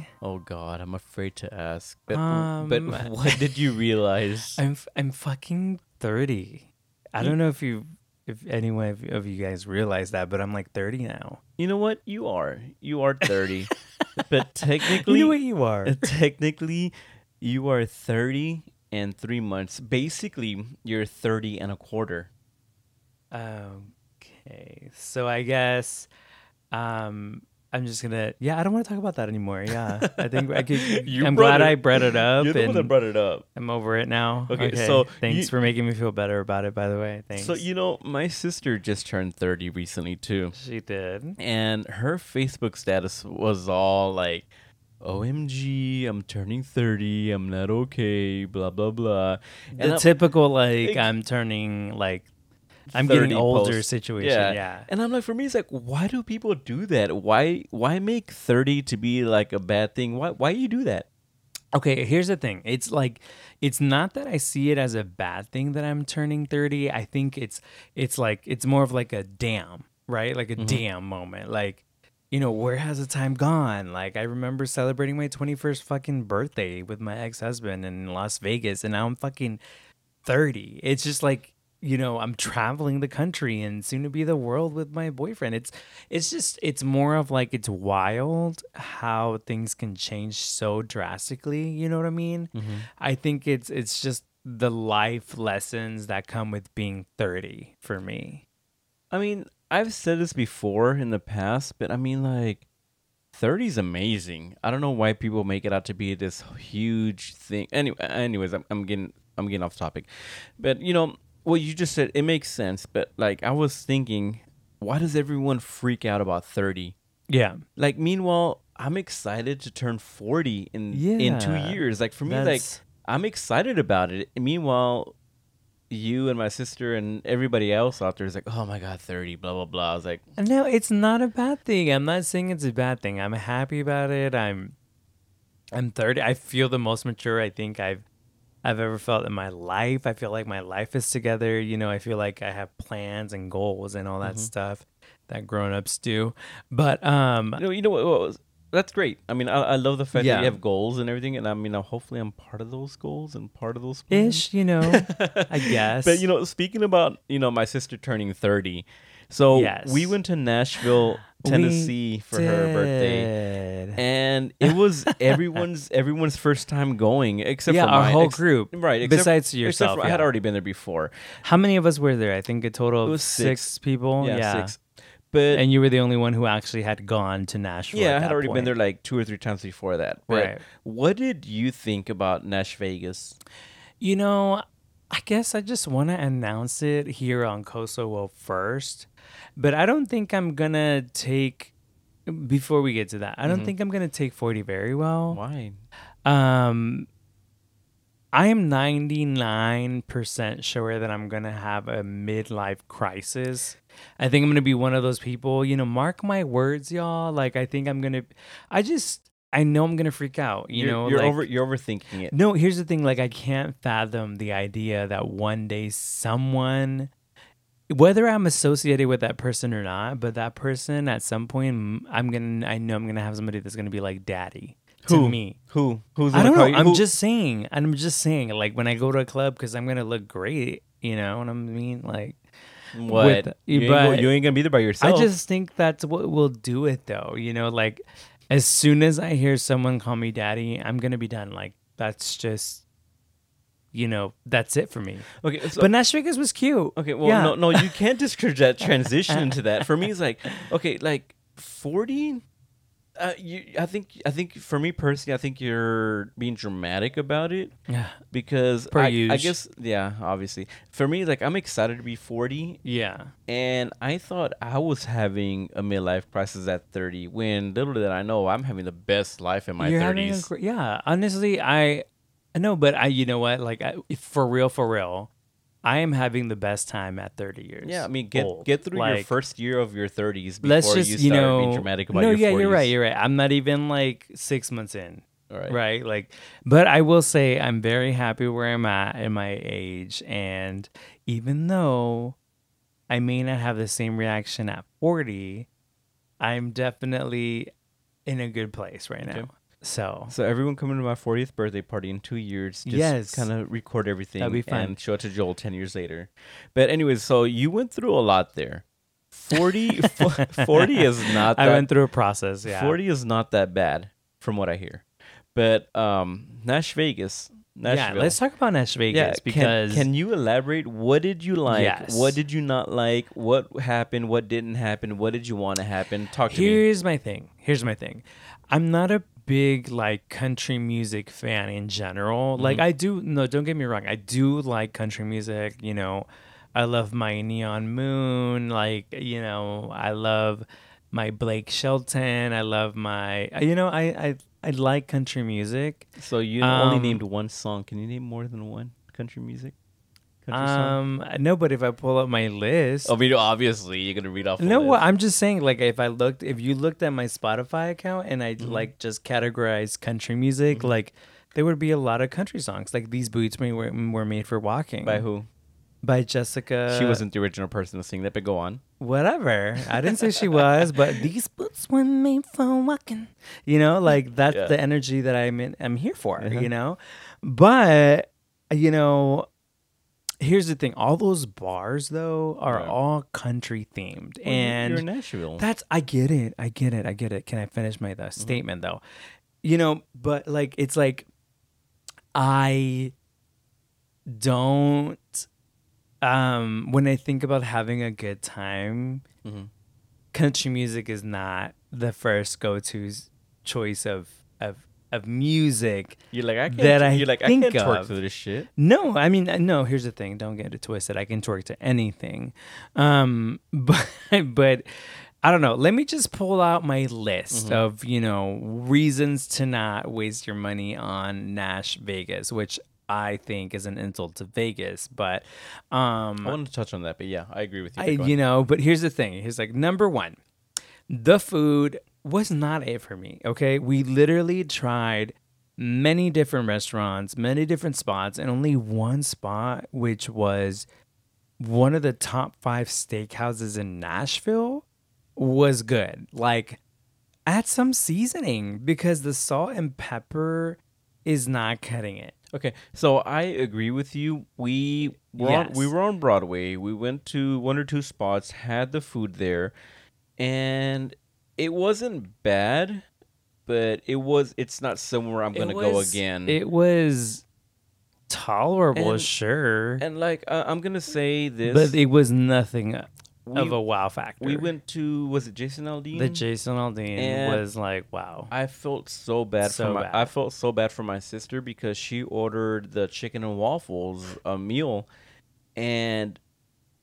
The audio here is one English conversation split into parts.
realized the other day? Oh God, I'm afraid to ask. But, Um, but what did you realize? I'm I'm fucking 30. I don't know if you if anyone of- of you guys realize that, but I'm like 30 now. You know what? You are. You are 30. but technically, You know what you are. technically, you are 30 and three months. Basically, you're 30 and a quarter. Okay. So I guess um I'm just gonna yeah, I don't want to talk about that anymore. Yeah. I think I could You I'm brought glad it- I brought it up You're the one that brought it up. I'm over it now. Okay, so thanks you- for making me feel better about it by the way. Thanks. So, you know, my sister just turned 30 recently, too. she did. And her Facebook status was all like, OMG, I'm turning 30. I'm not okay. Blah, blah, blah. And The I'm- typical like I'm turning like I'm getting older post. situation. Yeah. Yeah. And I'm like, for me, it's like, why do people do that? Why why make 30 to be like a bad thing? Why why you do that? Okay, here's the thing. It's like it's not that I see it as a bad thing that I'm turning 30. I think it's it's like it's more of like a damn, right? Like a mm-hmm. damn moment. Like you know, where has the time gone? Like I remember celebrating my 21st fucking birthday with my ex-husband in Las Vegas and now I'm fucking 30. It's just like you know, I'm traveling the country and soon to be the world with my boyfriend. It's it's just it's more of like it's wild how things can change so drastically, you know what I mean? Mm-hmm. I think it's it's just the life lessons that come with being 30 for me. I mean, I've said this before in the past, but I mean, like, 30 is amazing. I don't know why people make it out to be this huge thing. Anyway, anyways, I'm, I'm getting I'm getting off topic, but you know what you just said. It makes sense, but like I was thinking, why does everyone freak out about 30? Yeah. Like, meanwhile, I'm excited to turn 40 in in two years. Like for me, like I'm excited about it. Meanwhile, you and my sister and everybody else out there is like, oh my god, 30, blah blah blah. I was like, No, it's not a bad thing. I'm not saying it's a bad thing. I'm happy about it. I'm I'm 30. I feel the most mature I think I've I've ever felt in my life. I feel like my life is together. You know, I feel like I have plans and goals and all that Mm-hmm. stuff that grown-ups do. But um you know, you know what? what was, that's great. I mean, I, I love the fact that you have goals and everything, and I mean, uh, hopefully, I'm part of those goals and part of those plans. ish, you know, I guess. But you know, speaking about you know my sister turning 30, so Yes. we went to Nashville, We Tennessee for her birthday. and it was everyone's everyone's first time going except Yeah, for our mine, whole ex- group, right except, besides except yourself, for, I had already been there before How many of us were there? I think a total of was six, six. people. yeah, Yeah. six but And you were the only one who actually had gone to Nashville. yeah i had already been there like two or three times before that but Right. what did you think about nash vegas You know, I guess I just want to announce it here on Kosovo first, but I don't think I'm gonna take. Before we get to that, I don't think I'm gonna take 40 very well. why Um, I am 99% sure that I'm going to have a midlife crisis. I think I'm going to be one of those people, you know, mark my words, y'all. Like, I think I'm going to, I just, I know I'm going to freak out, you you're, know, you're like, over you're overthinking it no, here's the thing. Like, I can't fathom the idea that one day someone, whether I'm associated with that person or not, but that person at some point, I'm gonna, I know I'm gonna have somebody that's gonna be like daddy to Who? me. who who's I gonna don't call know. you- I'm who- just saying. I'm just saying. Like when I go to a club, because I'm gonna look great. You know what I mean? Like what with- you, ain't go- but you ain't gonna be there by yourself I just think that's what will do it, though. You know, like as soon as I hear someone call me daddy, I'm gonna be done. Like that's just, you know, that's it for me. okay so, but Nash Vegas was cute. Okay, well, Yeah. no, no, you can't discourage that transition into that. For me, it's like, okay, like forty. Uh, you, I think, I think for me personally, I think you're being dramatic about it Yeah. because Per I, I guess, yeah, obviously, for me, like I'm excited to be forty, Yeah. and I thought I was having a midlife crisis at thirty. When little did I know, I'm having the best life in my You're having a thirties. yeah. Honestly, I, I know, but I, you know what? Like, I, for real, for real, I am having the best time at 30 years. Yeah, I mean, get old. get through your first year of your thirties before Let's just you you, start know. being dramatic about no, your yeah, 40s. you're right. You're right. I'm not even like six months in. Right. right like but i will say i'm very happy where i'm at in my age and even though i may not have the same reaction at 40 i'm definitely in a good place right now. Okay. So So everyone coming to my 40th birthday party in two years. Just Yes. kind of record everything That'd be fun. and show it to Joel 10 years later. But anyways, so you went through a lot there. 40, 40 is not I that went through a process. Yeah. 40 is not that bad from what I hear. But um Nash Vegas, yeah. Let's talk about Nash Vegas Yeah, because can, you elaborate? What did you like? Yes. What did you not like? What happened? What didn't happen? What did you want to happen? Talk to me. Here's my thing. Here's my thing. I'm not a big like country music fan in general. Like I do no, don't get me wrong. I do like country music, you know. I love my Neon Moon, like, you know, I love my Blake Shelton. I love my you know, I I I like country music. So you only Um, named one song. Can you name more than one country music? Country song? Um no, but if I pull up my list I mean, obviously you're gonna read off. No, what list. I'm just saying, like, if I looked, if you looked at my Spotify account and I Mm-hmm. like just categorized country music, like, there would be a lot of country songs. Like these boots were, were made for walking by who? by Jessica. she wasn't the original person to sing that, but go on. whatever. I didn't say she was, but these boots were made for walking. You know, like that's Yeah. the energy that I'm in, I'm here for. Uh-huh. You know, but you know. Here's the thing: all those bars, though, are Right. all country themed, Well, and you're in Nashville. That's I get it. I get it. I get it. Can I finish my the statement though? You know, but like it's like I don't um when I think about having a good time, Mhm. country music is not the first go-to choice of of of music. You're like I can't. that I you're like I think can't twerk of. to this shit. No, I mean, uh, no. Here's the thing. Don't get it twisted. I can twerk to anything, um, but but I don't know. Let me just pull out my list of you know reasons to not waste your money on Nash Vegas, which I think is an insult to Vegas. But um, I want to touch on that, but yeah, I agree with you. I, but go on. you know, but here's the thing. Here's like number one, the food was not it for me. Okay, we literally tried many different restaurants, many different spots, and only one spot, which was one of the top five steakhouses in Nashville, was good. Like, add some seasoning because the salt and pepper is not cutting it. Okay, so I agree with you. We were on, we were on Broadway. We went to one or two spots, had the food there, and it wasn't bad, but it was. It's not somewhere I'm gonna It go again. It was tolerable, And- sure. and like uh, I'm gonna say this, But it was nothing we, of a wow factor. we went to was it Jason Aldean? The Jason Aldean And was like, wow. I felt so bad So for my bad. I felt so bad for my sister because she ordered the chicken and waffles a meal and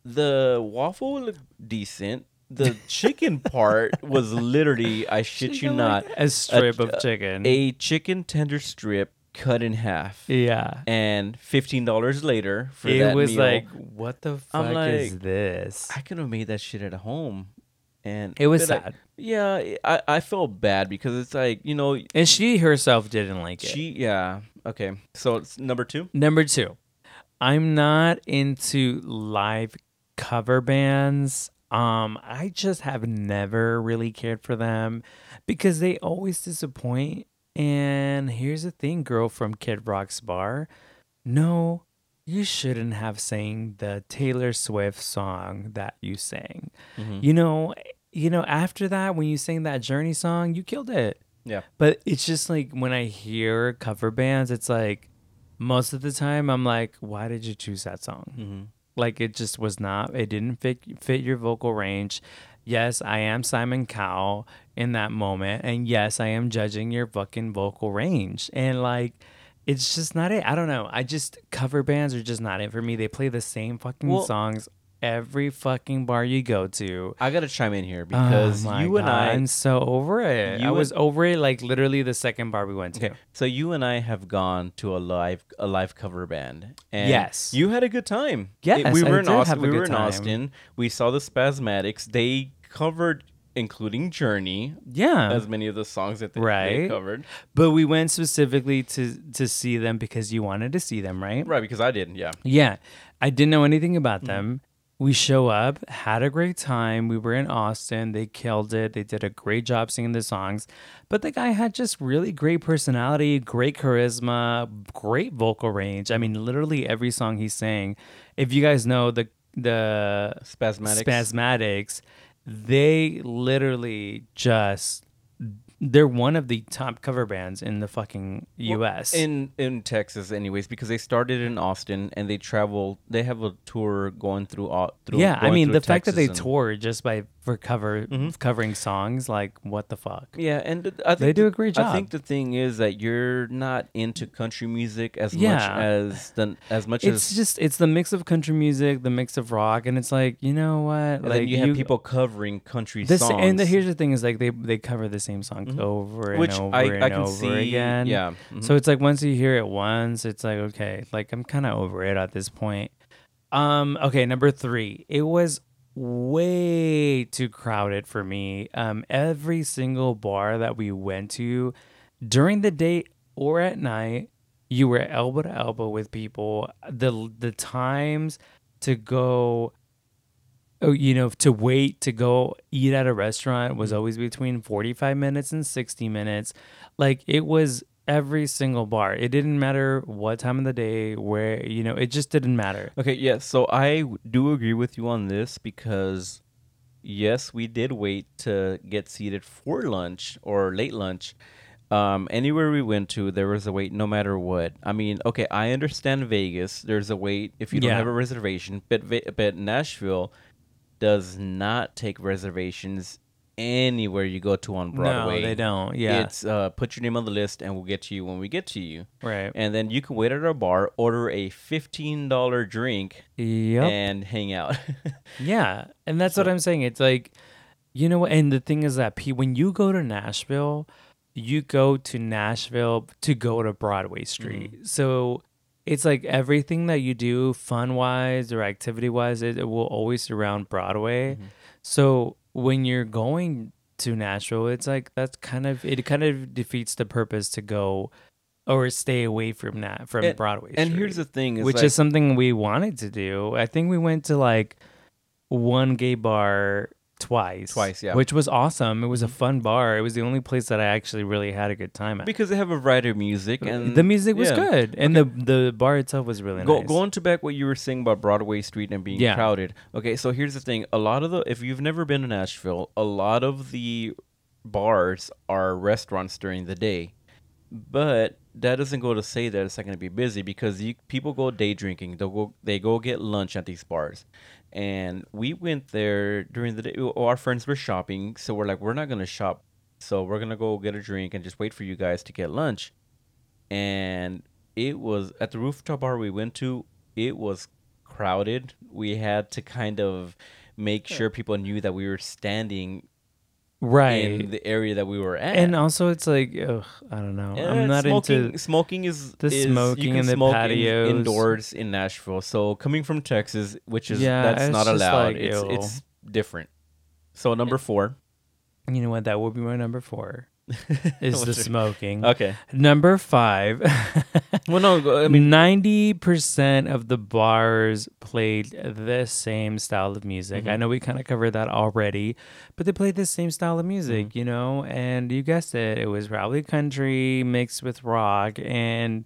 the waffle looked decent. The chicken part was literally I shit you not a strip a- of chicken. a chicken tender strip cut in half. yeah. And fifteen dollars later for that. It that was meal, like, what the fuck I'm is like, this? I could have made that shit at home. And It was but I- sad. yeah, I, I felt bad because it's like, you know, and she herself didn't like it. She yeah. Okay. So it's number two. Number two, I'm not into live cover bands. Um, I just have never really cared for them because they always disappoint. And here's the thing, girl from Kid Rock's bar. No, you shouldn't have sang the Taylor Swift song that you sang. Mhm. You know, you know, after that, when you sang that Journey song, you killed it. Yeah. But it's just like when I hear cover bands, it's like most of the time I'm like, why did you choose that song? Mm-hmm. Like it just was not. It didn't fit fit your vocal range. Yes, I am Simon Cowell in that moment, and yes, I am judging your fucking vocal range. And like, it's just not it. I don't know. I just cover bands are just not it for me. They play the same fucking Well- songs every fucking bar you go to. I gotta chime in here Oh because my you and God, I. I'm so over it. you I and- was over it like literally the second bar we went to. Okay, so you and I have gone to a live a live cover band. And Yes. you had a good time. Yes, we I were in did Austin. We were in time. Austin. We saw the Spazmatics. They covered, including Journey, Yeah. as many of the songs that they, they Right. covered. But we went specifically to to see them because you wanted to see them, right? Right, because I didn't. Yeah. Yeah. I didn't know anything about mm. them. We show up, had a great time. We were in Austin. They killed it. They did a great job singing the songs. But the guy had just really great personality, great charisma, great vocal range. I mean, literally every song he sang. If you guys know the the Spazmatics. Spazmatics, they literally just they're one of the top cover bands in the fucking U.S. in in Texas, anyways, because they started in Austin and they travel. They have a tour going through all. Through, yeah, I going mean through the fact that they and- tour just by for cover Mhm. covering songs, like what the fuck? Yeah, and th- I think They do a great job I think the thing is that you're not into country music as much as the as much as It's as just it's the mix of country music, the mix of rock, and it's like you know what, like you have people covering country This songs. and the, here's the thing is like they they cover the same songs Mhm. over and which over I, and I can over see. again. Yeah. mhm. So it's like once you hear it once, it's like okay, like I'm kind of over it at this point. Um, okay, number three, it was way too crowded for me. Um, every single bar that we went to during the day or at night, you were elbow to elbow with people. The the times to go oh, you know, to wait to go eat at a restaurant was always between 45 minutes and 60 minutes. Like it was every single bar. It didn't matter what time of the day, where, you know, it just didn't matter. Okay, yeah, so I do agree with you on this because yes, we did wait to get seated for lunch or late lunch. Um, anywhere we went to, there was a wait no matter what. I mean, okay, I understand Vegas. There's a wait if you don't Yeah. have a reservation, but but Nashville does not take reservations anywhere you go to on Broadway. No, they don't. Yeah. It's uh, put your name on the list and we'll get to you when we get to you. right. And then you can wait at our bar, order a fifteen dollar drink, Yep. and hang out. Yeah, and that's what I'm saying. It's like, you know, what? and the thing is that P, when you go to Nashville, you go to Nashville to go to Broadway Street. So it's like everything that you do, fun wise or activity wise, it, it will always surround Broadway. Mhm. So when you're going to Nashville, it's like that's kind of it. Kind of defeats the purpose to go or stay away from that from And- Broadway. and Street here's the thing: is which like, is something we wanted to do. I think we went to like one gay bar twice. Twice, yeah. Which was awesome. It was a fun bar. It was the only place that I actually really had a good time at. because they have a variety of music, and the music was yeah. good, and the the bar itself was really Go nice. going to back what you were saying about Broadway Street and being Yeah. crowded. Okay, so here's the thing: a lot of the if you've never been to Nashville, a lot of the bars are restaurants during the day, but that doesn't go to say that it's not going to be busy because you, people go day drinking. They go they go get lunch at these bars, and we went there during the day. Our friends were shopping, so we're like, we're not going to shop, so we're gonna go get a drink and just wait for you guys to get lunch. And it was at the rooftop bar we went to it was crowded. We had to kind of make sure people knew that we were standing right. in the area that we were at and also, it's like, ugh, I don't know. Yeah, I'm not smoking, into. smoking is the is- smoking in the smoke in- patios. indoors in Nashville. So coming from Texas, which is Yeah, that's not allowed. like, it's ew. it's different. So number four You know what? That would be my number four. Is the smoking. Okay. Number five. Well, no, I mean, ninety percent of the bars played the same style of music. Mhm. I know we kind of covered that already, but they played the same style of music, Mm-hmm. you know. And you guessed it, it was probably country mixed with rock. And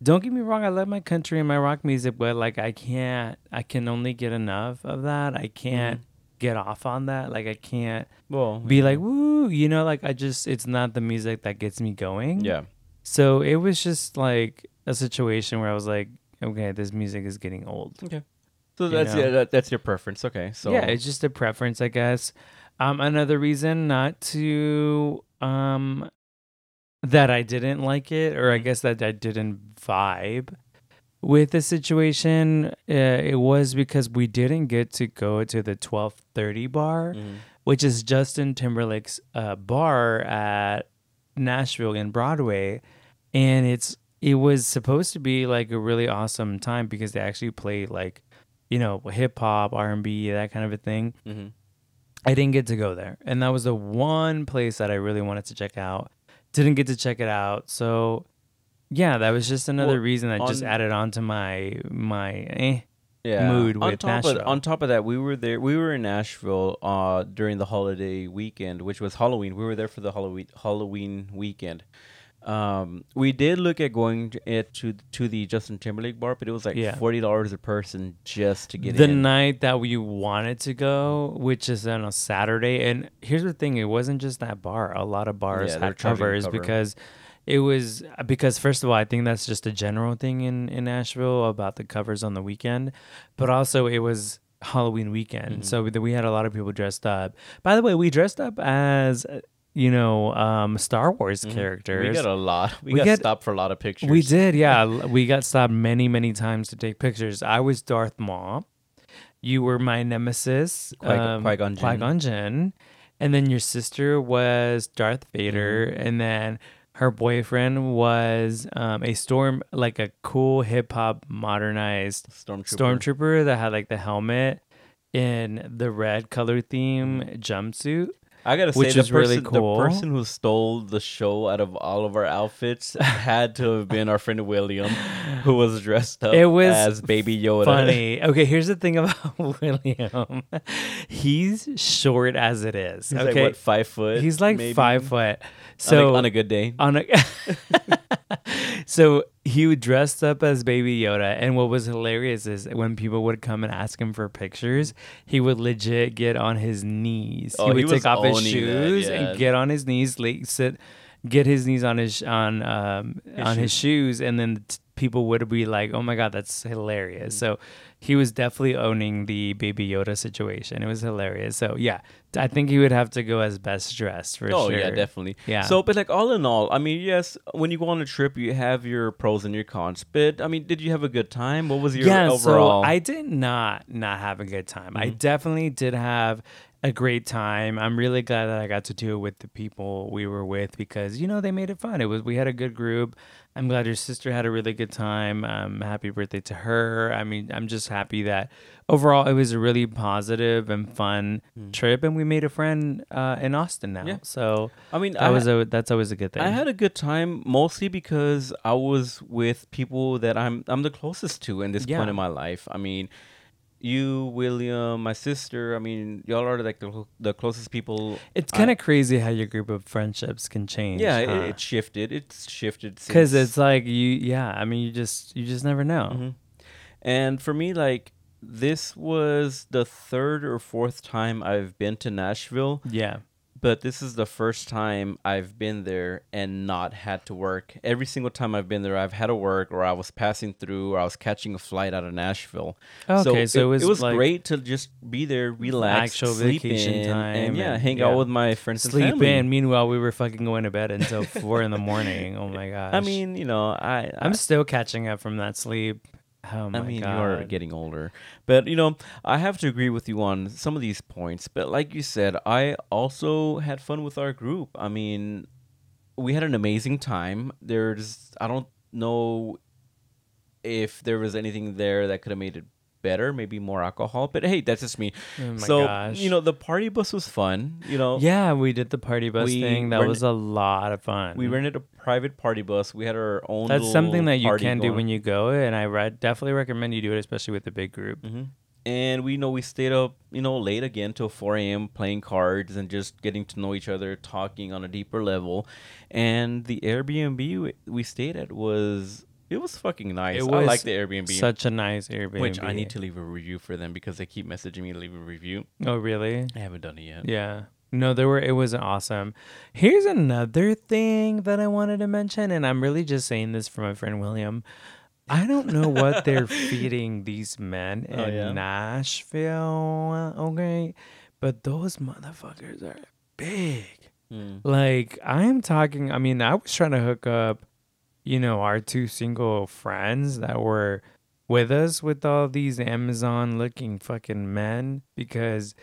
don't get me wrong, I love my country and my rock music, but like I can't, I can only get enough of that. I can't get off on that. Like I can't well, be like woo, you know. Like I just, it's not the music that gets me going. yeah. So it was just like a situation where I was like, okay, this music is getting old. Okay. So You that's know? yeah, that, that's your preference. Okay. So yeah, it's just a preference, I guess. Um, another reason not to um that I didn't like it, or I Mhm. guess that I didn't vibe with the situation, uh, it was because we didn't get to go to the twelve thirty bar, Mhm. which is Justin Timberlake's uh, bar at Nashville in Broadway, and it's it was supposed to be like a really awesome time because they actually played like you know hip hop, R and B, that kind of a thing. Mhm. I didn't get to go there, and that was the one place that I really wanted to check out. Didn't get to check it out, so yeah, that was just another Well, reason I just added on to my my. Eh. mood on with top Nashville. Of, on top of that, we were there. We were in Nashville uh, during the holiday weekend, which was Halloween. We were there for the Halloween Halloween weekend. Um, we did look at going to, it to to the Justin Timberlake bar, but it was like Yeah. forty dollars a person just to get in. the in. night that we wanted to go, which is on a Saturday. And here's the thing: it wasn't just that bar. A lot of bars Yeah, they're had charging covers cover. because it was because first of all, I think that's just a general thing in in Nashville about the covers on the weekend, but also it was Halloween weekend, Mm-hmm. so we, we had a lot of people dressed up. By the way, we dressed up as you know um, Star Wars characters. Mm-hmm. We got a lot. We, We got get- stopped for a lot of pictures. We did, yeah. We got stopped many, many times to take pictures. I was Darth Maul. You were my nemesis, Qui- Qui-Gon Jinn. Qui-Gon Jinn. And then your sister was Darth Vader. Mm-hmm. And then her boyfriend was um, a storm, like a cool hip hop modernized Stormtrooper. stormtrooper that had like the helmet in the red color theme jumpsuit. I gotta say, which the is really cool. the person who stole the show out of all of our outfits had to have been our friend William, who was dressed up It was as Baby Yoda. funny. Okay, here's the thing about William. He's short as it is. He's okay, like what five foot? he's like maybe? five foot. On a- So on a, good day. on a so he would dressed up as Baby Yoda, and what was hilarious is when people would come and ask him for pictures, he would legit get on his knees. Oh, he would he take off his owning that, shoes yeah. and get on his knees, like sit, get his knees on his on um on his shoes, and then t- people would be like, "Oh my god, that's hilarious!" Mm. So he was definitely owning the Baby Yoda situation. It was hilarious. So yeah, I think he would have to go as best dressed for Oh sure. Oh yeah, definitely. Yeah. So, but like all in all, I mean, yes, when you go on a trip, you have your pros and your cons. But I mean, did you have a good time? What was your yeah, overall? so I did not not have a good time. I Mm-hmm. definitely did have a great time. I'm really glad that I got to do it with the people we were with because you know they made it fun. It was we had a good group. I'm glad your sister had a really good time. Um, happy birthday to her. I mean, I'm just happy that overall it was a really positive and fun trip, and we made a friend uh, in Austin now. Mm. Yeah. So I mean, that I, was a that's always a good thing. I had a good time mostly because I was with people that I'm I'm the closest to in this Yeah. point in my life. I mean, you, William, my sister. I mean, y'all are like the, the closest people. it's kind of crazy how your group of friendships can change. yeah. huh? It, it shifted. It's shifted because it's like you yeah i mean you just you just never know Mhm. And for me, like this was the third or fourth time I've been to Nashville, yeah but this is the first time I've been there and not had to work. Every single time I've been there, I've had to work, or I was passing through, or I was catching a flight out of Nashville. Okay, so it was like great to just be there, relax, actual sleep vacation in, time and yeah, hang yeah. out with my friends and sleep family. in meanwhile we were fucking going to bed until four in the morning oh my gosh I mean, you know, I i'm still catching up from that sleep oh I mean, god you are getting older. But, you know, I have to agree with you on some of these points. But, like you said, I also had fun with our group. I mean, we had an amazing time. There's, I don't know if there was anything there that could have made it better, maybe more alcohol. But hey, that's just me. Oh my so, gosh. you know, the party bus was fun. You know, yeah we did the party bus thing that was a lot of fun we rented a private party bus. We had our own. that's something that you can do when you go and i re- definitely recommend you do it especially with a big group hmm And we know we stayed up, you know, late again till 4 a.m. playing cards and just getting to know each other, talking on a deeper level. And the Airbnb we stayed at was it was fucking nice. It I like the Airbnb, such a nice airbnb which I need to leave a review for them because they keep messaging me to leave a review. oh really I haven't done it yet. Yeah. No, there were it was awesome. Here's another thing that I wanted to mention, and I'm really just saying this for my friend William. I don't know what they're feeding these men in Oh, yeah? Nashville, okay? But those motherfuckers are big. Mm. Like I'm talking, I mean, I was trying to hook up, you know, our two single friends that were with us with all these Amazon looking fucking men because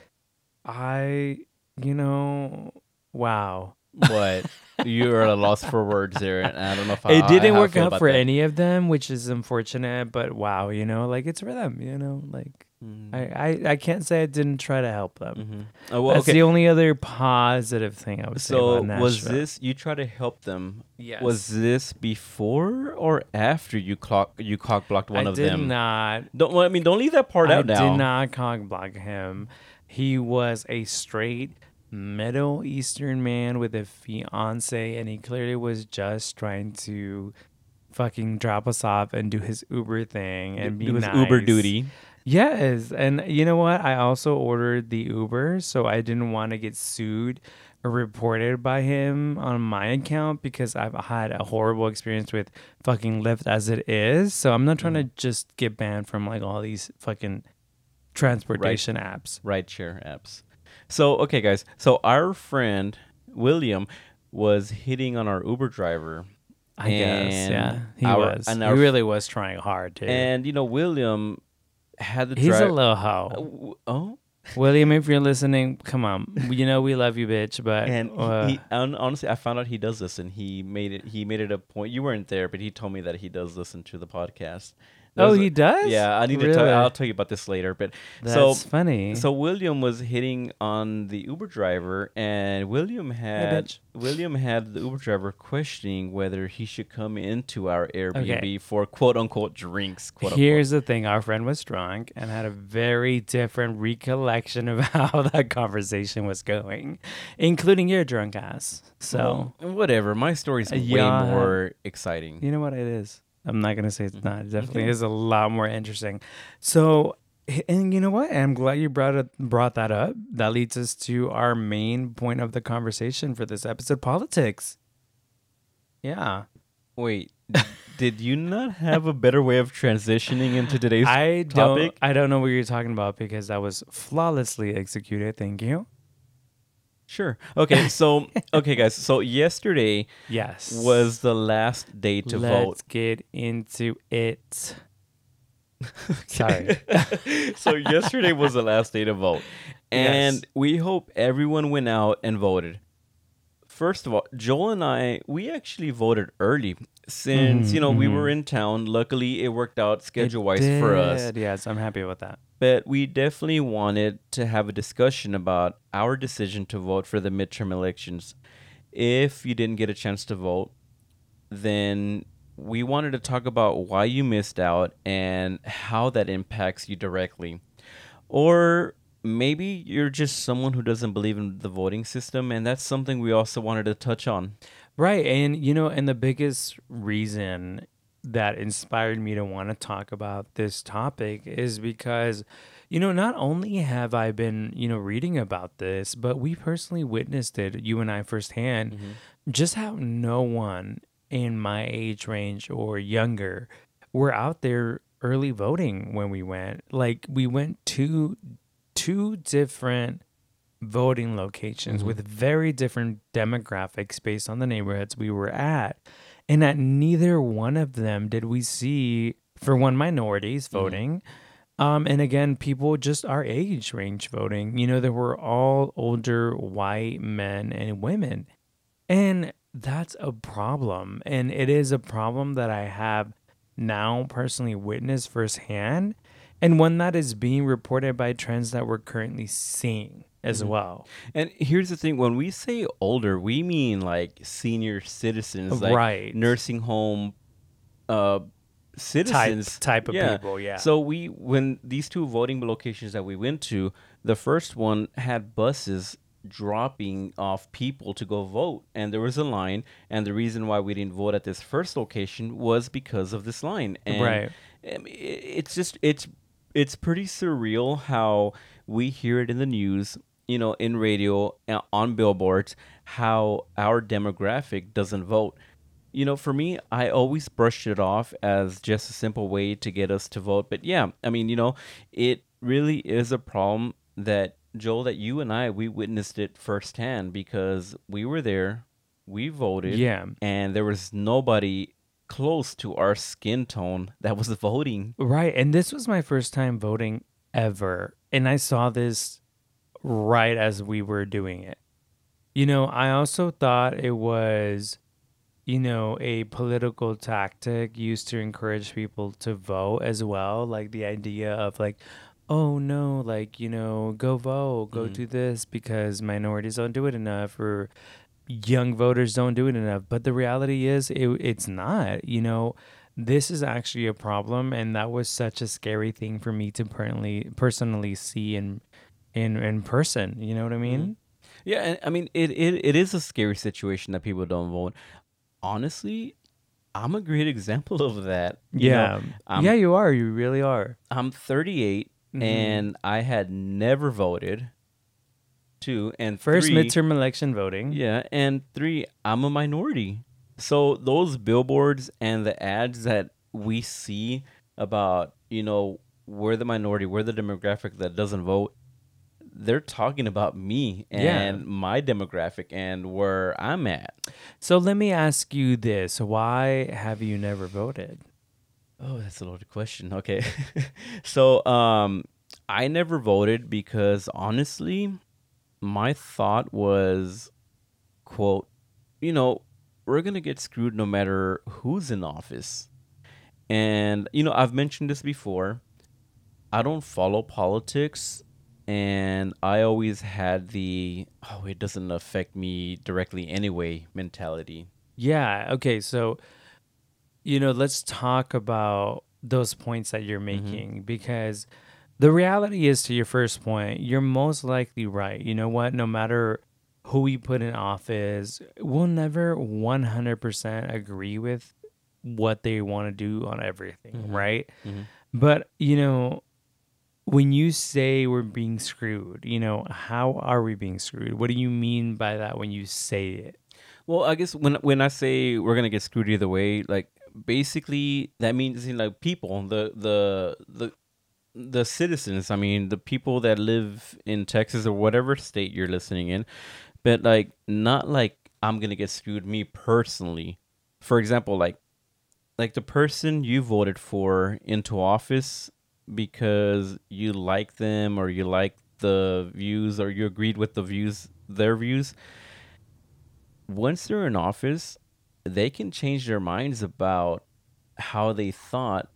I, you know, wow. But you're at a loss for words there, and I don't know if I, it didn't I work out for that. any of them, which is unfortunate, but wow, you know, like it's for them, you know, like I, I, I can't say I didn't try to help them. Mm-hmm. Oh, well, That's okay. the only other positive thing I would say So was this you try to help them? Yes. Was this before or after you clock you cock blocked one I of did them? not. Don't well, I mean don't leave that part I out now. I did not cock block him. He was a straight Middle Eastern man with a fiance, and he clearly was just trying to fucking drop us off and do his Uber thing and be it was Uber duty. Yes, and you know what? I also ordered the Uber, so I didn't want to get sued or reported by him on my account because I've had a horrible experience with fucking Lyft as it is. So I'm not trying to mm-hmm. just get banned from like all these fucking transportation apps. Ride share apps. So okay guys, so our friend William was hitting on our Uber driver. I guess, yeah, he our- was. and he really was trying hard to. And you know William had the He's a drive. little hoe. w- oh, William, if you're listening, come on. You know we love you, bitch. But and he- uh, he, hon- honestly, I found out he does listen. And he made it. He made it a point. You weren't there, but he told me that he does listen to the podcast. Oh, he does. Yeah, I need to Really? tell. I'll tell you about this later. But That's so funny. so William was hitting on the Uber driver, and William had. William had the Uber driver questioning whether he should come into our Airbnb Okay. for quote unquote drinks. Quote Here's the thing: our friend was drunk and had a very different recollection of how that conversation was going, including your drunk ass. So Well, whatever. My story's uh, way yeah. more exciting. you know what it is. I'm not gonna say it's mm-hmm. not. It definitely Okay. is a lot more interesting. So, and you know what? I'm glad you brought it, brought that up. That leads us to our main point of the conversation for this episode: politics. Yeah, Wait, did you not have a better way of transitioning into today's I don't. I don't know what you're talking about because that was flawlessly executed. Thank you. Sure. Okay, so okay guys, so yesterday Yes. was the last day to vote. Let's get into it. Sorry. so yesterday was the last day to vote. And Yes. we hope everyone went out and voted. First of all, Joel and I, we actually voted early since, mm-hmm, you know, we mm-hmm. were in town. Luckily, it worked out schedule wise for us. Yes, I'm happy with that. But we definitely wanted to have a discussion about our decision to vote for the midterm elections. If you didn't get a chance to vote, then we wanted to talk about why you missed out and how that impacts you directly. Or maybe you're just someone who doesn't believe in the voting system, and that's something we also wanted to touch on. Right. And, you know, and the biggest reason that inspired me to want to talk about this topic is because, you know, not only have I been, you know, reading about this, but we personally witnessed it, you and I firsthand, mm-hmm. just how no one in my age range or younger were out there early voting when we went. Like, we went to two different voting locations mm-hmm. with very different demographics based on the neighborhoods we were at. And at neither one of them did we see, for one, minorities voting. Um, and again, people just our age range voting. You know, they were all older white men and women. And that's a problem. And it is a problem that I have now personally witnessed firsthand, and one that is being reported by trends that we're currently seeing as well. And here's the thing when we say older, we mean like senior citizens, like Right. nursing home uh citizens type of people, yeah. So we when these two voting locations that we went to, the first one had buses dropping off people to go vote and there was a line and the reason why we didn't vote at this first location was because of this line and Right. it's just it's it's pretty surreal how we hear it in the news you know in radio uh, on billboards how our demographic doesn't vote you know for me i always brushed it off as just a simple way to get us to vote but yeah i mean you know it really is a problem that joel that you and i we witnessed it firsthand because we were there we voted Yeah. and there was nobody close to our skin tone that was voting Right. And this was my first time voting ever. And I saw this right as we were doing it. You know, I also thought it was, you know, a political tactic used to encourage people to vote as well. Like the idea of like, oh no, like, you know, go vote, go Mhm. do this because minorities don't do it enough or young voters don't do it enough. But the reality is it, it's not, you know, this is actually a problem and that was such a scary thing for me to personally personally see in in in person, you know what I mean? Yeah, I mean it, it it is a scary situation that people don't vote. Honestly, I'm a great example of that. You Yeah. I'm yeah, you are. You really are. I'm 38 Mhm. and I had never voted. Two and First three, midterm election voting. Yeah, and three, I'm a minority. So those billboards and the ads that we see about, you know, we're the minority, we're the demographic that doesn't vote, they're talking about me Yeah. and my demographic and where I'm at. So let me ask you this: Why have you never voted? Oh, that's a loaded question. Okay. so, um, I never voted because honestly, my thought was, quote, you know, we're going to get screwed no matter who's in office. And, you know, I've mentioned this before. I don't follow politics. And I always had the, oh, it doesn't affect me directly anyway mentality. Yeah. Okay. So, you know, let's talk about those points that you're making because the reality is, to your first point, you're most likely right. You know what? No matter who we put in office, we'll never 100% agree with what they want to do on everything, Mhm. right? Mhm. But, you know, when you say we're being screwed, you know, how are we being screwed? What do you mean by that when you say it? Well, I guess when when I say we're gonna get screwed either way, like basically that means you know, like people, the the the the citizens. I mean, the people that live in Texas or whatever state you're listening in, but like not like I'm gonna get screwed me personally. For example, like like the person you voted for into office because you like them or you like the views or you agreed with the views their views once they're in office, they can change their minds about how they thought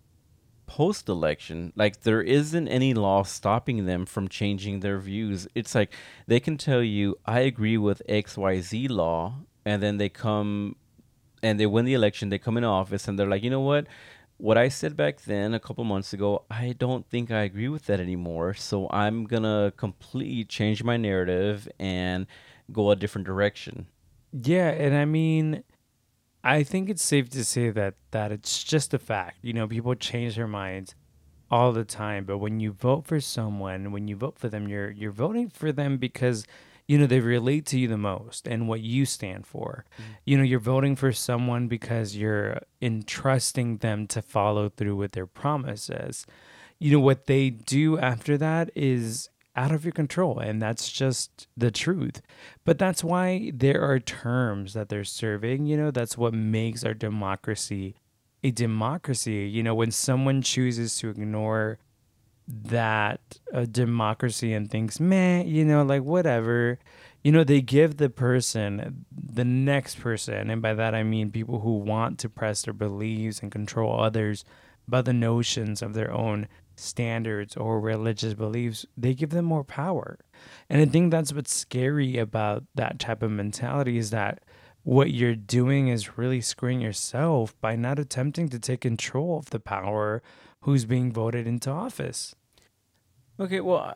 post election. Like there isn't any law stopping them from changing their views. It's like they can tell you, I agree with XYZ law, and then they come and they win the election, they come in office and they're like, you know what? What I said back then a couple months ago, I don't think I agree with that anymore. So I'm gonna completely change my narrative and go a different direction. Yeah, and I mean, I think it's safe to say that that it's just a fact. You know, people change their minds all the time, but when you vote for someone, when you vote for them, you're you're voting for them because you know they relate to you the most and what you stand for. Mm-hmm. You know, you're voting for someone because you're entrusting them to follow through with their promises. You know what they do after that is out of your control and that's just the truth. But that's why there are terms that they're serving. You know, that's what makes our democracy a democracy. You know, when someone chooses to ignore that uh, democracy and thinks, meh, you know, like whatever, you know, they give the person, the next person, and by that I mean people who want to press their beliefs and control others by the notions of their own standards or religious beliefs, they give them more power. And I think that's what's scary about that type of mentality is that what you're doing is really screwing yourself by not attempting to take control of the power who's being voted into office. Okay, well,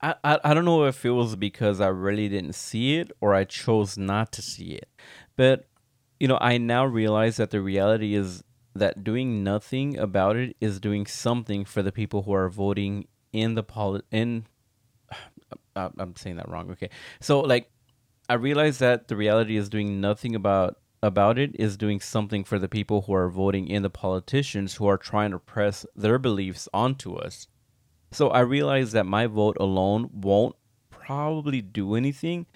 I, I I don't know if it was because I really didn't see it or I chose not to see it, but you know, I now realize that the reality is that doing nothing about it is doing something for the people who are voting in the poli- in. I'm saying that wrong. Okay, so like, I realize that the reality is doing nothing about about it is doing something for the people who are voting in the politicians who are trying to press their beliefs onto us. So I realize that my vote alone won't probably do anything,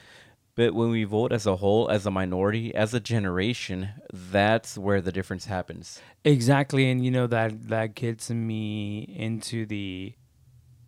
but when we vote as a whole, as a minority, as a generation, that's where the difference happens. Exactly, and you know that that gets me into the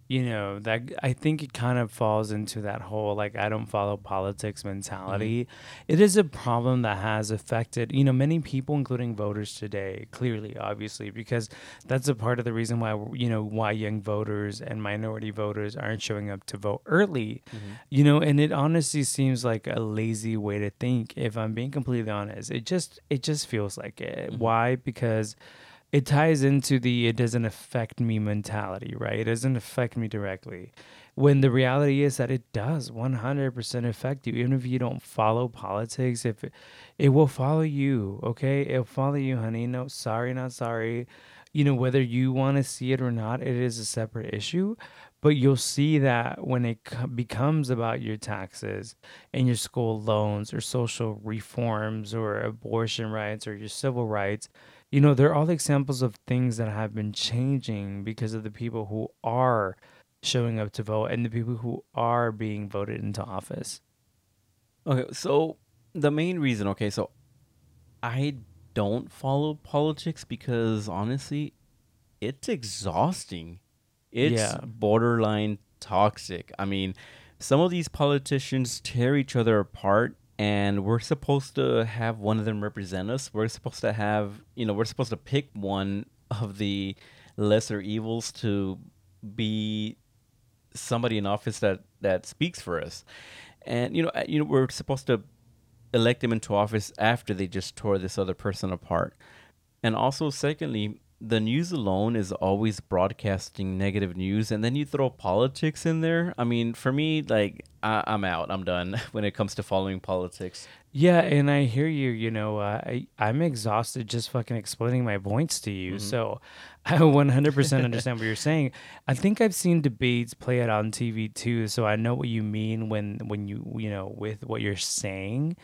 you know that i think it kind of falls into that whole like i don't follow politics mentality mm-hmm. it is a problem that has affected you know many people including voters today clearly obviously because that's a part of the reason why you know why young voters and minority voters aren't showing up to vote early mm-hmm. you know and it honestly seems like a lazy way to think if i'm being completely honest it just it just feels like it mm-hmm. why because it ties into the it doesn't affect me mentality, right? It doesn't affect me directly. When the reality is that it does 100% affect you, even if you don't follow politics, if it, it will follow you, okay? It'll follow you, honey. No, sorry, not sorry. You know, whether you want to see it or not, it is a separate issue. But you'll see that when it becomes about your taxes and your school loans or social reforms or abortion rights or your civil rights, you know, they're all examples of things that have been changing because of the people who are showing up to vote and the people who are being voted into office. Okay, so the main reason, okay, so I don't follow politics because honestly, it's exhausting. It's yeah. borderline toxic. I mean, some of these politicians tear each other apart and we're supposed to have one of them represent us. We're supposed to have, you know, we're supposed to pick one of the lesser evils to be somebody in office that that speaks for us. And you know, you know, we're supposed to elect them into office after they just tore this other person apart. And also, secondly, the news alone is always broadcasting negative news and then you throw politics in there. I mean for me like I, am out. I'm done when it comes to following politics. Yeah and i hear you you know uh, I, i'm exhausted just fucking explaining my points to you. Mm-hmm. so i 100% understand what you're saying. I think i've seen debates play it on tv too so i know what you mean when when you you know with what you're saying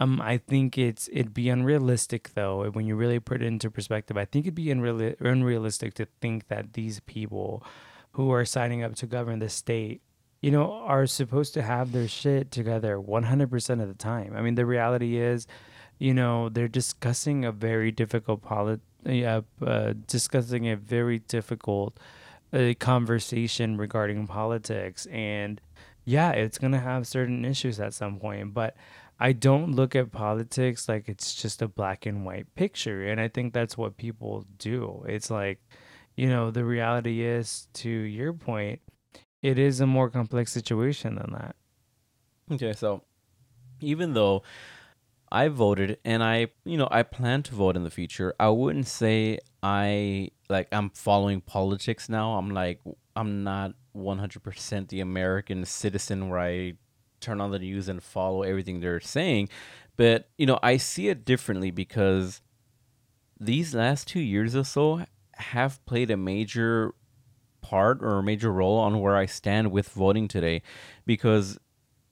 um, I think it's it'd be unrealistic though when you really put it into perspective. I think it'd be unreal, unrealistic to think that these people who are signing up to govern the state, you know, are supposed to have their shit together 100% of the time. I mean, the reality is, you know, they're discussing a very difficult polit- uh, discussing a very difficult uh, conversation regarding politics and yeah, it's going to have certain issues at some point, but I don't look at politics like it's just a black and white picture. And I think that's what people do. It's like, you know, the reality is, to your point, it is a more complex situation than that. Okay, so even though I voted and I, you know, I plan to vote in the future, I wouldn't say I like I'm following politics now. I'm like I'm not 100% the American citizen where I turn on the news and follow everything they're saying. But, you know, I see it differently because these last two years or so have played a major part or a major role on where I stand with voting today. Because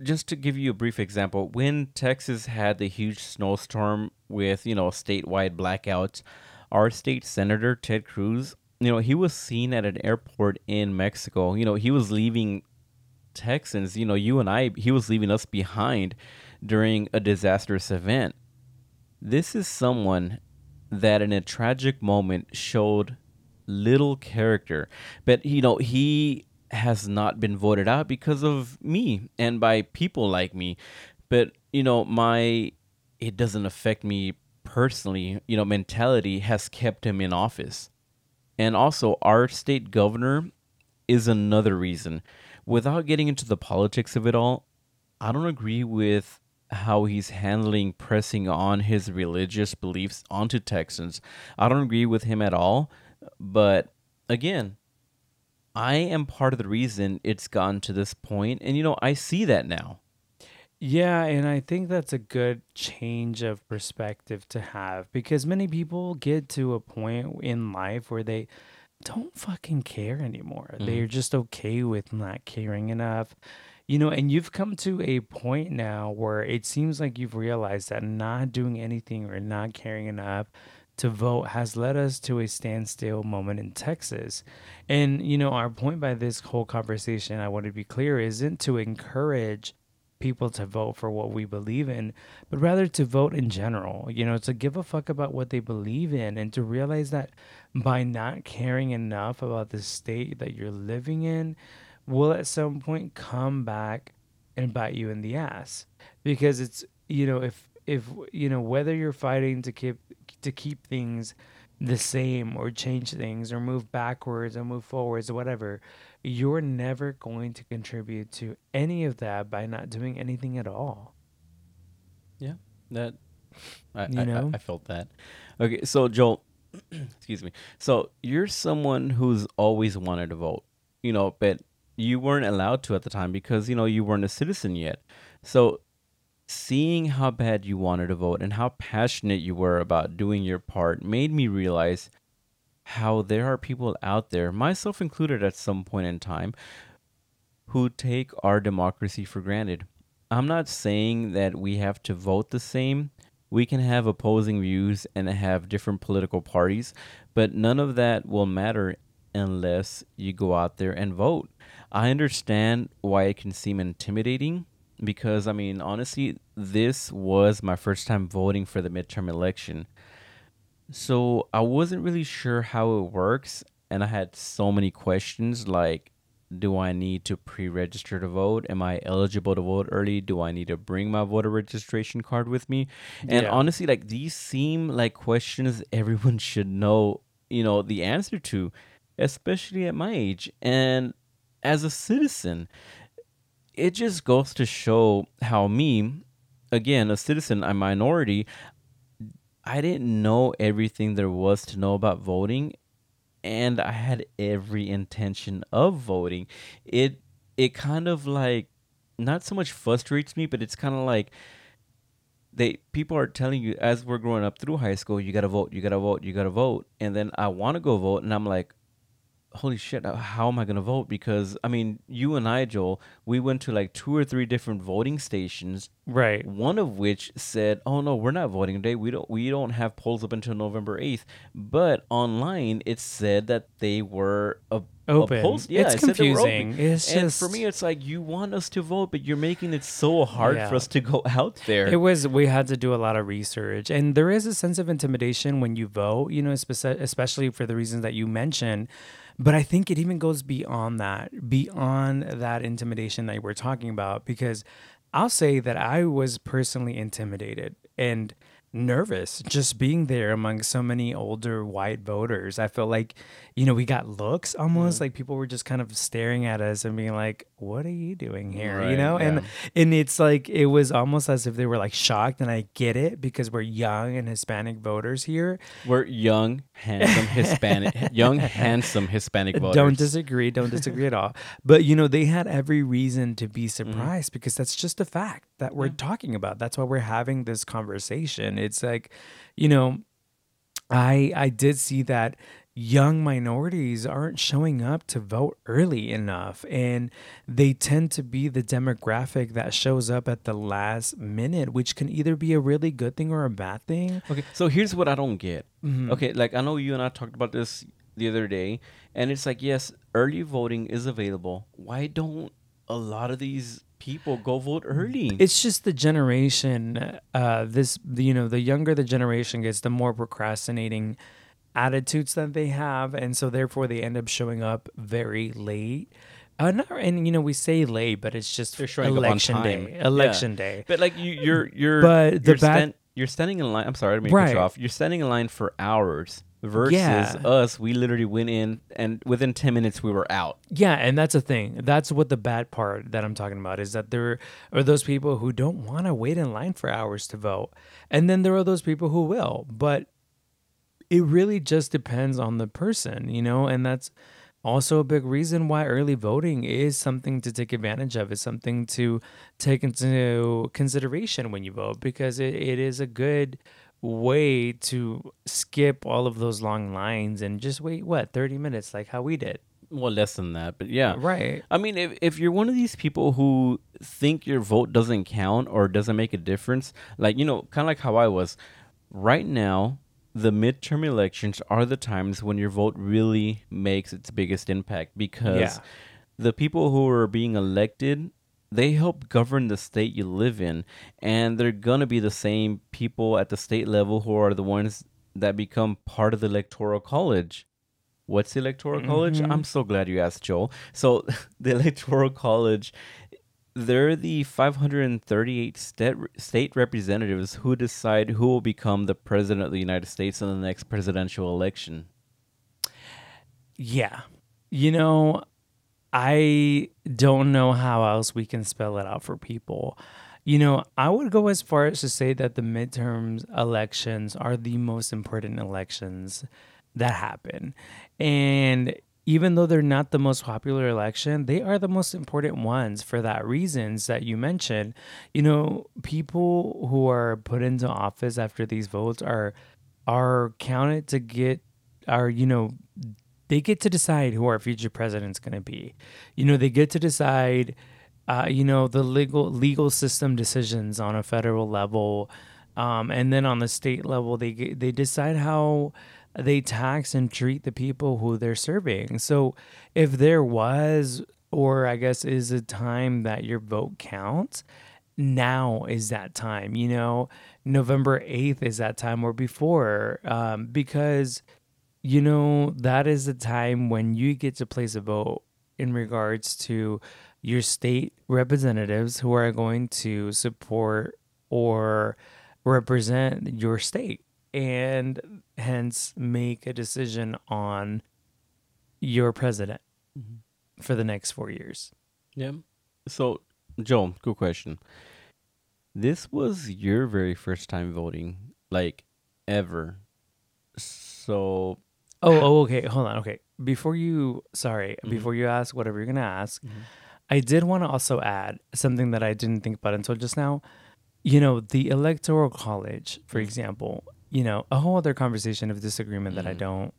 just to give you a brief example, when Texas had the huge snowstorm with, you know, statewide blackouts, our state senator, Ted Cruz, you know, he was seen at an airport in Mexico. You know, he was leaving Texans, you know, you and I, he was leaving us behind during a disastrous event. This is someone that in a tragic moment showed little character. But, you know, he has not been voted out because of me and by people like me. But, you know, my, it doesn't affect me personally, you know, mentality has kept him in office. And also, our state governor is another reason without getting into the politics of it all, I don't agree with how he's handling pressing on his religious beliefs onto Texans. I don't agree with him at all. But again, I am part of the reason it's gotten to this point, and you know, I see that now. Yeah, and I think that's a good change of perspective to have because many people get to a point in life where they don't fucking care anymore. Mm-hmm. They're just okay with not caring enough. You know, and you've come to a point now where it seems like you've realized that not doing anything or not caring enough to vote has led us to a standstill moment in Texas. And, you know, our point by this whole conversation, I want to be clear, isn't to encourage people to vote for what we believe in, but rather to vote in general, you know, to give a fuck about what they believe in and to realize that by not caring enough about the state that you're living in, will at some point come back and bite you in the ass because it's you know if if you know whether you're fighting to keep to keep things the same or change things or move backwards or move forwards or whatever you're never going to contribute to any of that by not doing anything at all Yeah, that I, You know? I, I felt that. Okay, so Joel, excuse me. So you're someone who's always wanted to vote, you know, but you weren't allowed to at the time because you know you weren't a citizen yet. So seeing how bad you wanted to vote and how passionate you were about doing your part made me realize how there are people out there, myself included at some point in time, who take our democracy for granted. I'm not saying that we have to vote the same. We can have opposing views and have different political parties, but none of that will matter unless you go out there and vote. I understand why it can seem intimidating because, I mean, honestly, this was my first time voting for the midterm election. So I wasn't really sure how it works, and I had so many questions like do I need to pre-register to vote? Am I eligible to vote early? Do I need to bring my voter registration card with me? And Yeah. honestly, like these seem like questions everyone should know, you know, the answer to, especially at my age. And as a citizen, it just goes to show how me, again, a citizen, a minority, I didn't know everything there was to know about voting and I had every intention of voting. It it kind of like not so much frustrates me, but it's kind of like they people are telling you as we're growing up through high school, you gotta vote, you gotta vote, you gotta vote, and then I want to go vote, and I'm like, holy shit, uh, how am I gonna vote? Because I mean, you and I, Joel, we went to like two or three different voting stations right one of which said, "Oh no, we're not voting today. We don't we don't have polls up until November 8th." But online it said that they were a, Open. Opposed. Yeah, It's it confusing. It's and for me it's like you want us to vote, but you're making it so hard Yeah. for us to go out there. It was we had to do a lot of research, and there is a sense of intimidation when you vote. You know, especially for the reasons that you mentioned. But I think it even goes beyond that, beyond that intimidation that we're talking about, because I'll say that I was personally intimidated and nervous just being there among so many older white voters. I felt like, you know, we got looks almost mm-hmm. like people were just kind of staring at us and being like, "What are you doing here?" you know, and yeah. and it's like it was almost as if they were like shocked and i get it because we're young and hispanic voters here We're young, handsome Hispanic, young, handsome Hispanic voters. don't disagree don't disagree at all but you know they had every reason to be Mm-hmm. surprised because that's just a fact that we're talking about that's why we're having this conversation it's like you know i i did see that young minorities aren't showing up to vote early enough and they tend to be the demographic that shows up at the last minute which can either be a really good thing or a bad thing Okay, so here's what I don't get. Mm-hmm. Okay, like I know you and I talked about this the other day, and it's like, yes, early voting is available. Why don't a lot of these people go vote early? It's just the generation. Uh, this you know, the younger the generation gets, the more procrastinating attitudes that they have, and so therefore they end up showing up very late. Uh, not, and you know, we say late, but it's just They're showing up on election day. Yeah. Election day. But like you, you're you're But the you're, bad- stan- you're standing in line. I'm sorry, I didn't mean to cut Right. you off. You're standing in line for hours versus Yeah. us. We literally went in, and within ten minutes we were out. Yeah, and that's a thing. That's what the bad part that I'm talking about is that there are those people who don't want to wait in line for hours to vote. And then there are those people who will. But it really just depends on the person, you know, and that's also a big reason why early voting is something to take advantage of. It's something to take into consideration when you vote because it, it is a good way to skip all of those long lines and just wait, what, 30 minutes, like how we did. Well, less than that, but yeah. Right. I mean, if, if you're one of these people who think your vote doesn't count or doesn't make a difference, like, you know, kind of like how I was, right now, the midterm elections are the times when your vote really makes its biggest impact because Yeah. the people who are being elected they help govern the state you live in and they're going to be the same people at the state level who are the ones that become part of the electoral college What's the electoral college? Mhm. I'm so glad you asked, Joel. So the electoral college, they're the 538 state state representatives who decide who will become the president of the United States in the next presidential election. Yeah. You know, I don't know how else we can spell it out for people. You know, I would go as far as to say that the midterms elections are the most important elections that happen. And even though they're not the most popular election, they are the most important ones for that reasons that you mentioned. You know, people who are put into office after these votes are are counted to get are, you know, they get to decide who our future president's going to be. You know, they get to decide, uh, you know, the legal legal system decisions on a federal level, um, and then on the state level, they they decide how they tax and treat the people who they're serving. So, if there was, or I guess is a time that your vote counts, now is that time. You know, November eighth is that time or before, um, because you know, that is the time when you get to place a vote in regards to your state representatives who are going to support or represent your state and hence make a decision on your president for the next four years. Yeah. So, Joel, good question. This was your very first time voting, like ever. So, Oh, oh, okay. Hold on. Okay. Before you, sorry, Mhm. before you ask whatever you're going to ask, Mhm. I did want to also add something that I didn't think about until just now. You know, the Electoral College, for Mhm. example, you know, a whole other conversation of disagreement that I Mhm. don't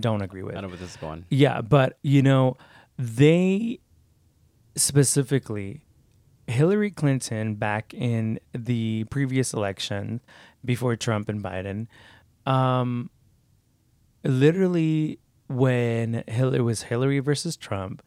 don't agree with. I know where this is going. Yeah, but you know, they specifically Hillary Clinton back in the previous election before Trump and Biden, um, literally when Hillary it was Hillary versus Trump,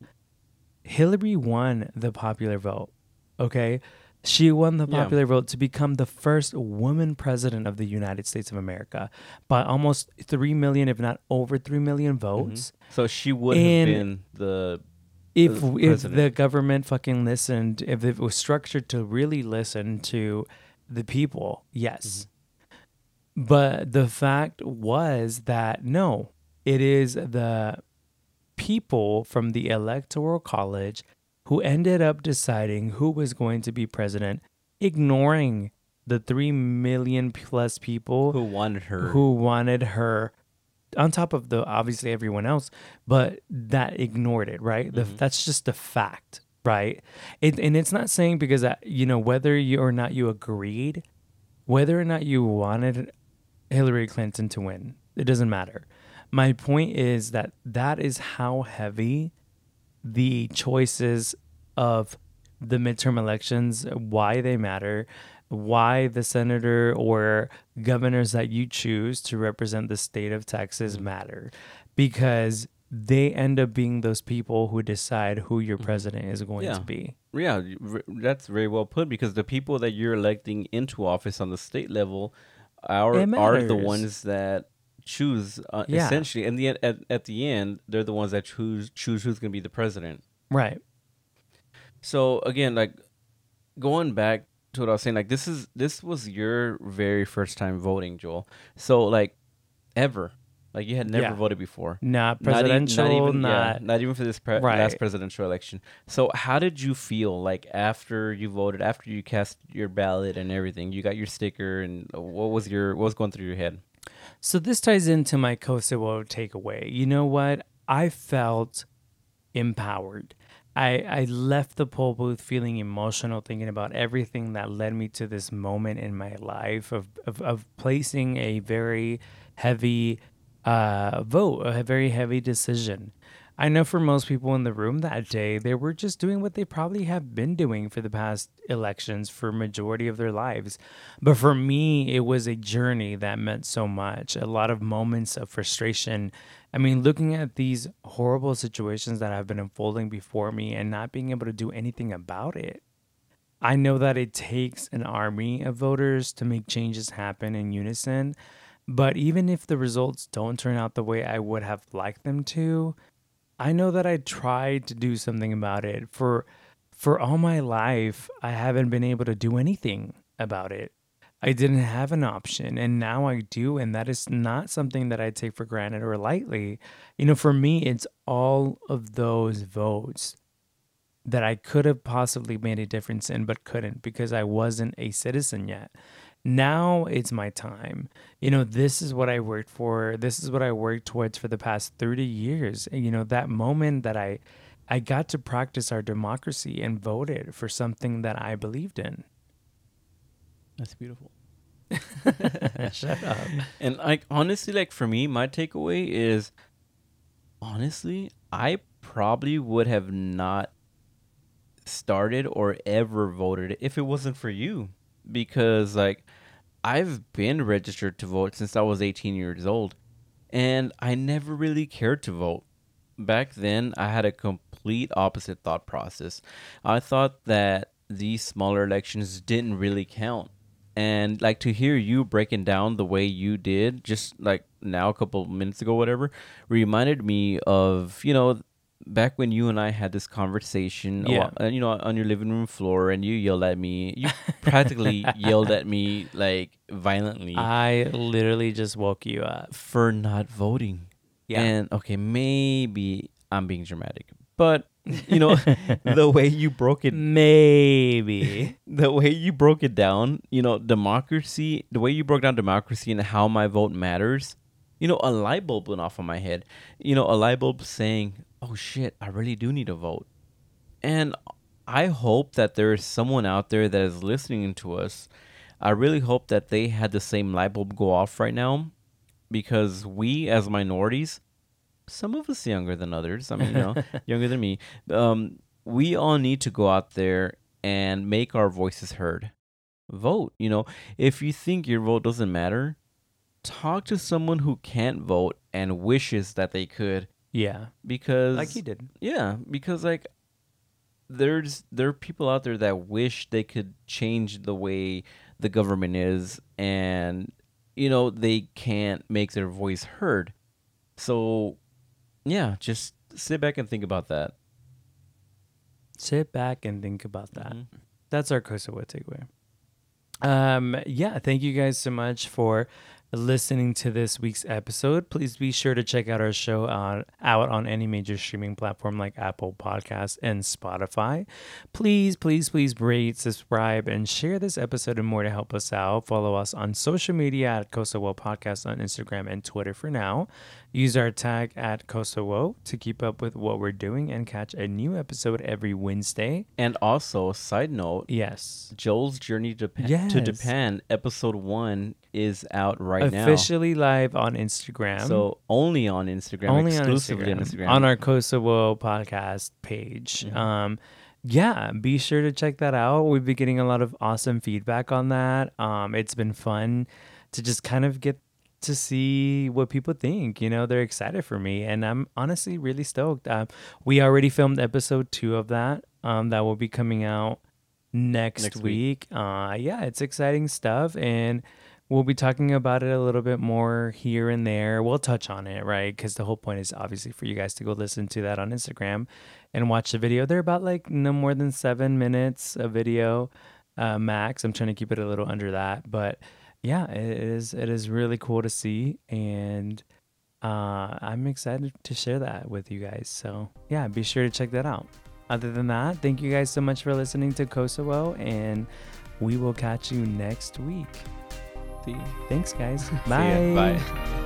Hillary won the popular vote. Okay. She won the Yeah. popular vote to become the first woman president of the United States of America by almost 3 million, if not over 3 million mm-hmm. votes So she would And- have been the if the if the government fucking listened, if it was structured to really listen to the people, yes. Mm-hmm. But the fact was that no, it is the people from the electoral college who ended up deciding who was going to be president, ignoring the 3 million plus people who wanted her. who wanted her on top of the obviously everyone else but that ignored it right the, Mhm. that's just a fact right it, and it's not saying because uh, you know whether you or not you agreed whether or not you wanted hillary clinton to win it doesn't matter my point is that that is how heavy the choices of the midterm elections, why they matter, why the senator or governors that you choose to represent the state of Texas mm-hmm. matter, because they end up being those people who decide who your mm-hmm. president is going Yeah. to be. Yeah, that's very well put because the people that you're electing into office on the state level are are the ones that choose uh, Yeah. essentially and the at, at the end they're the ones that choose choose who's going to be the president. Right. So again, like going back to what I was saying, like this is this was your very first time voting, Joel. So like ever, like you had never Yeah. voted before. Not Not e- presidential, not even, yeah, not not even for this pre- Right. last presidential election. So, how did you feel like after you voted, after you cast your ballot and everything? You got your sticker, and what was your what was going through your head? So this ties into my Kosovo takeaway. You know what? I felt empowered. I, I left the poll booth feeling emotional, thinking about everything that led me to this moment in my life of, of, of placing a very heavy uh, vote, a very heavy decision. I know for most people in the room that day, they were just doing what they probably have been doing for the past elections for majority of their lives. But for me, it was a journey that meant so much. A lot of moments of frustration. I mean, looking at these horrible situations that have been unfolding before me and not being able to do anything about it. I know that it takes an army of voters to make changes happen in unison. But even if the results don't turn out the way I would have liked them to, I know that I tried to do something about it. For for all my life, I haven't been able to do anything about it. I didn't have an option and now I do and that is not something that I take for granted or lightly. You know, for me it's all of those votes that I could have possibly made a difference in but couldn't because I wasn't a citizen yet now it's my time. You know, this is what I worked for. This is what I worked towards for the past 30 years. And, you know, that moment that I I got to practice our democracy and voted for something that I believed in. That's beautiful. Shut up. And like honestly, like for me, my takeaway is honestly, I probably would have not started or ever voted if it wasn't for you. Because like I've been registered to vote since I was 18 years old, and I never really cared to vote. Back then, I had a complete opposite thought process. I thought that these smaller elections didn't really count. And like to hear you breaking down the way you did, just like now, a couple minutes ago, whatever, reminded me of, you know, back when you and I had this conversation, Yeah. uh, you know, on your living room floor, and you yelled at me. You practically yelled at me like violently I literally just woke you up. for not voting. Yeah. And okay, maybe I'm being dramatic, but you know, the way you broke it, Maybe. the way you broke it down, you know, democracy, the way you broke down democracy and how my vote matters. You know, a light bulb went off on my head. You know, a light bulb saying, "Oh shit, I really do need to vote." And I hope that there is someone out there that is listening to us. I really hope that they had the same light bulb go off right now because we as minorities, some of us younger than others, I mean, you know, younger than me, um, we all need to go out there and make our voices heard. Vote, you know, if you think your vote doesn't matter, talk to someone who can't vote and wishes that they could yeah. because Like he did. yeah, because like there's there are people out there that wish they could change the way the government is and you know they can't make their voice heard. So yeah, just sit back and think about that. Sit back and think about that. Mhm. That's our Kosovo takeaway. Um, yeah, thank you guys so much for listening to this week's episode. Please be sure to check out our show on, out on any major streaming platform like Apple Podcasts and Spotify. Please, please, please rate, subscribe, and share this episode and more to help us out. Follow us on social media at Kosovo Podcast on Instagram and Twitter for now. Use our tag at Kosovo to keep up with what we're doing and catch a new episode every Wednesday. And also, side note, Yes. Joel's Journey to Japan, Yes. to Japan episode 1 is out right now. officially live on Instagram. So only on Instagram, only on exclusively Instagram, on Instagram. on our Kosovo podcast page. Mhm. Um, yeah, be sure to check that out. We've been getting a lot of awesome feedback on that. Um, it's been fun to just kind of get to see what people think. You know, they're excited for me, and I'm honestly really stoked. Um, we already filmed episode two of that. Um, that will be coming out next, Next week. Uh, yeah, it's exciting stuff, and we'll be talking about it a little bit more here and there. We'll touch on it, right? Because the whole point is obviously for you guys to go listen to that on Instagram and watch the video. They're about like no more than seven minutes of video uh, max. I'm trying to keep it a little under that, but yeah, it is. It is really cool to see, and uh, I'm excited to share that with you guys. So yeah, be sure to check that out. Other than that, thank you guys so much for listening to Kosovo, and we will catch you next week. See you. Thanks, guys. Bye. Bye.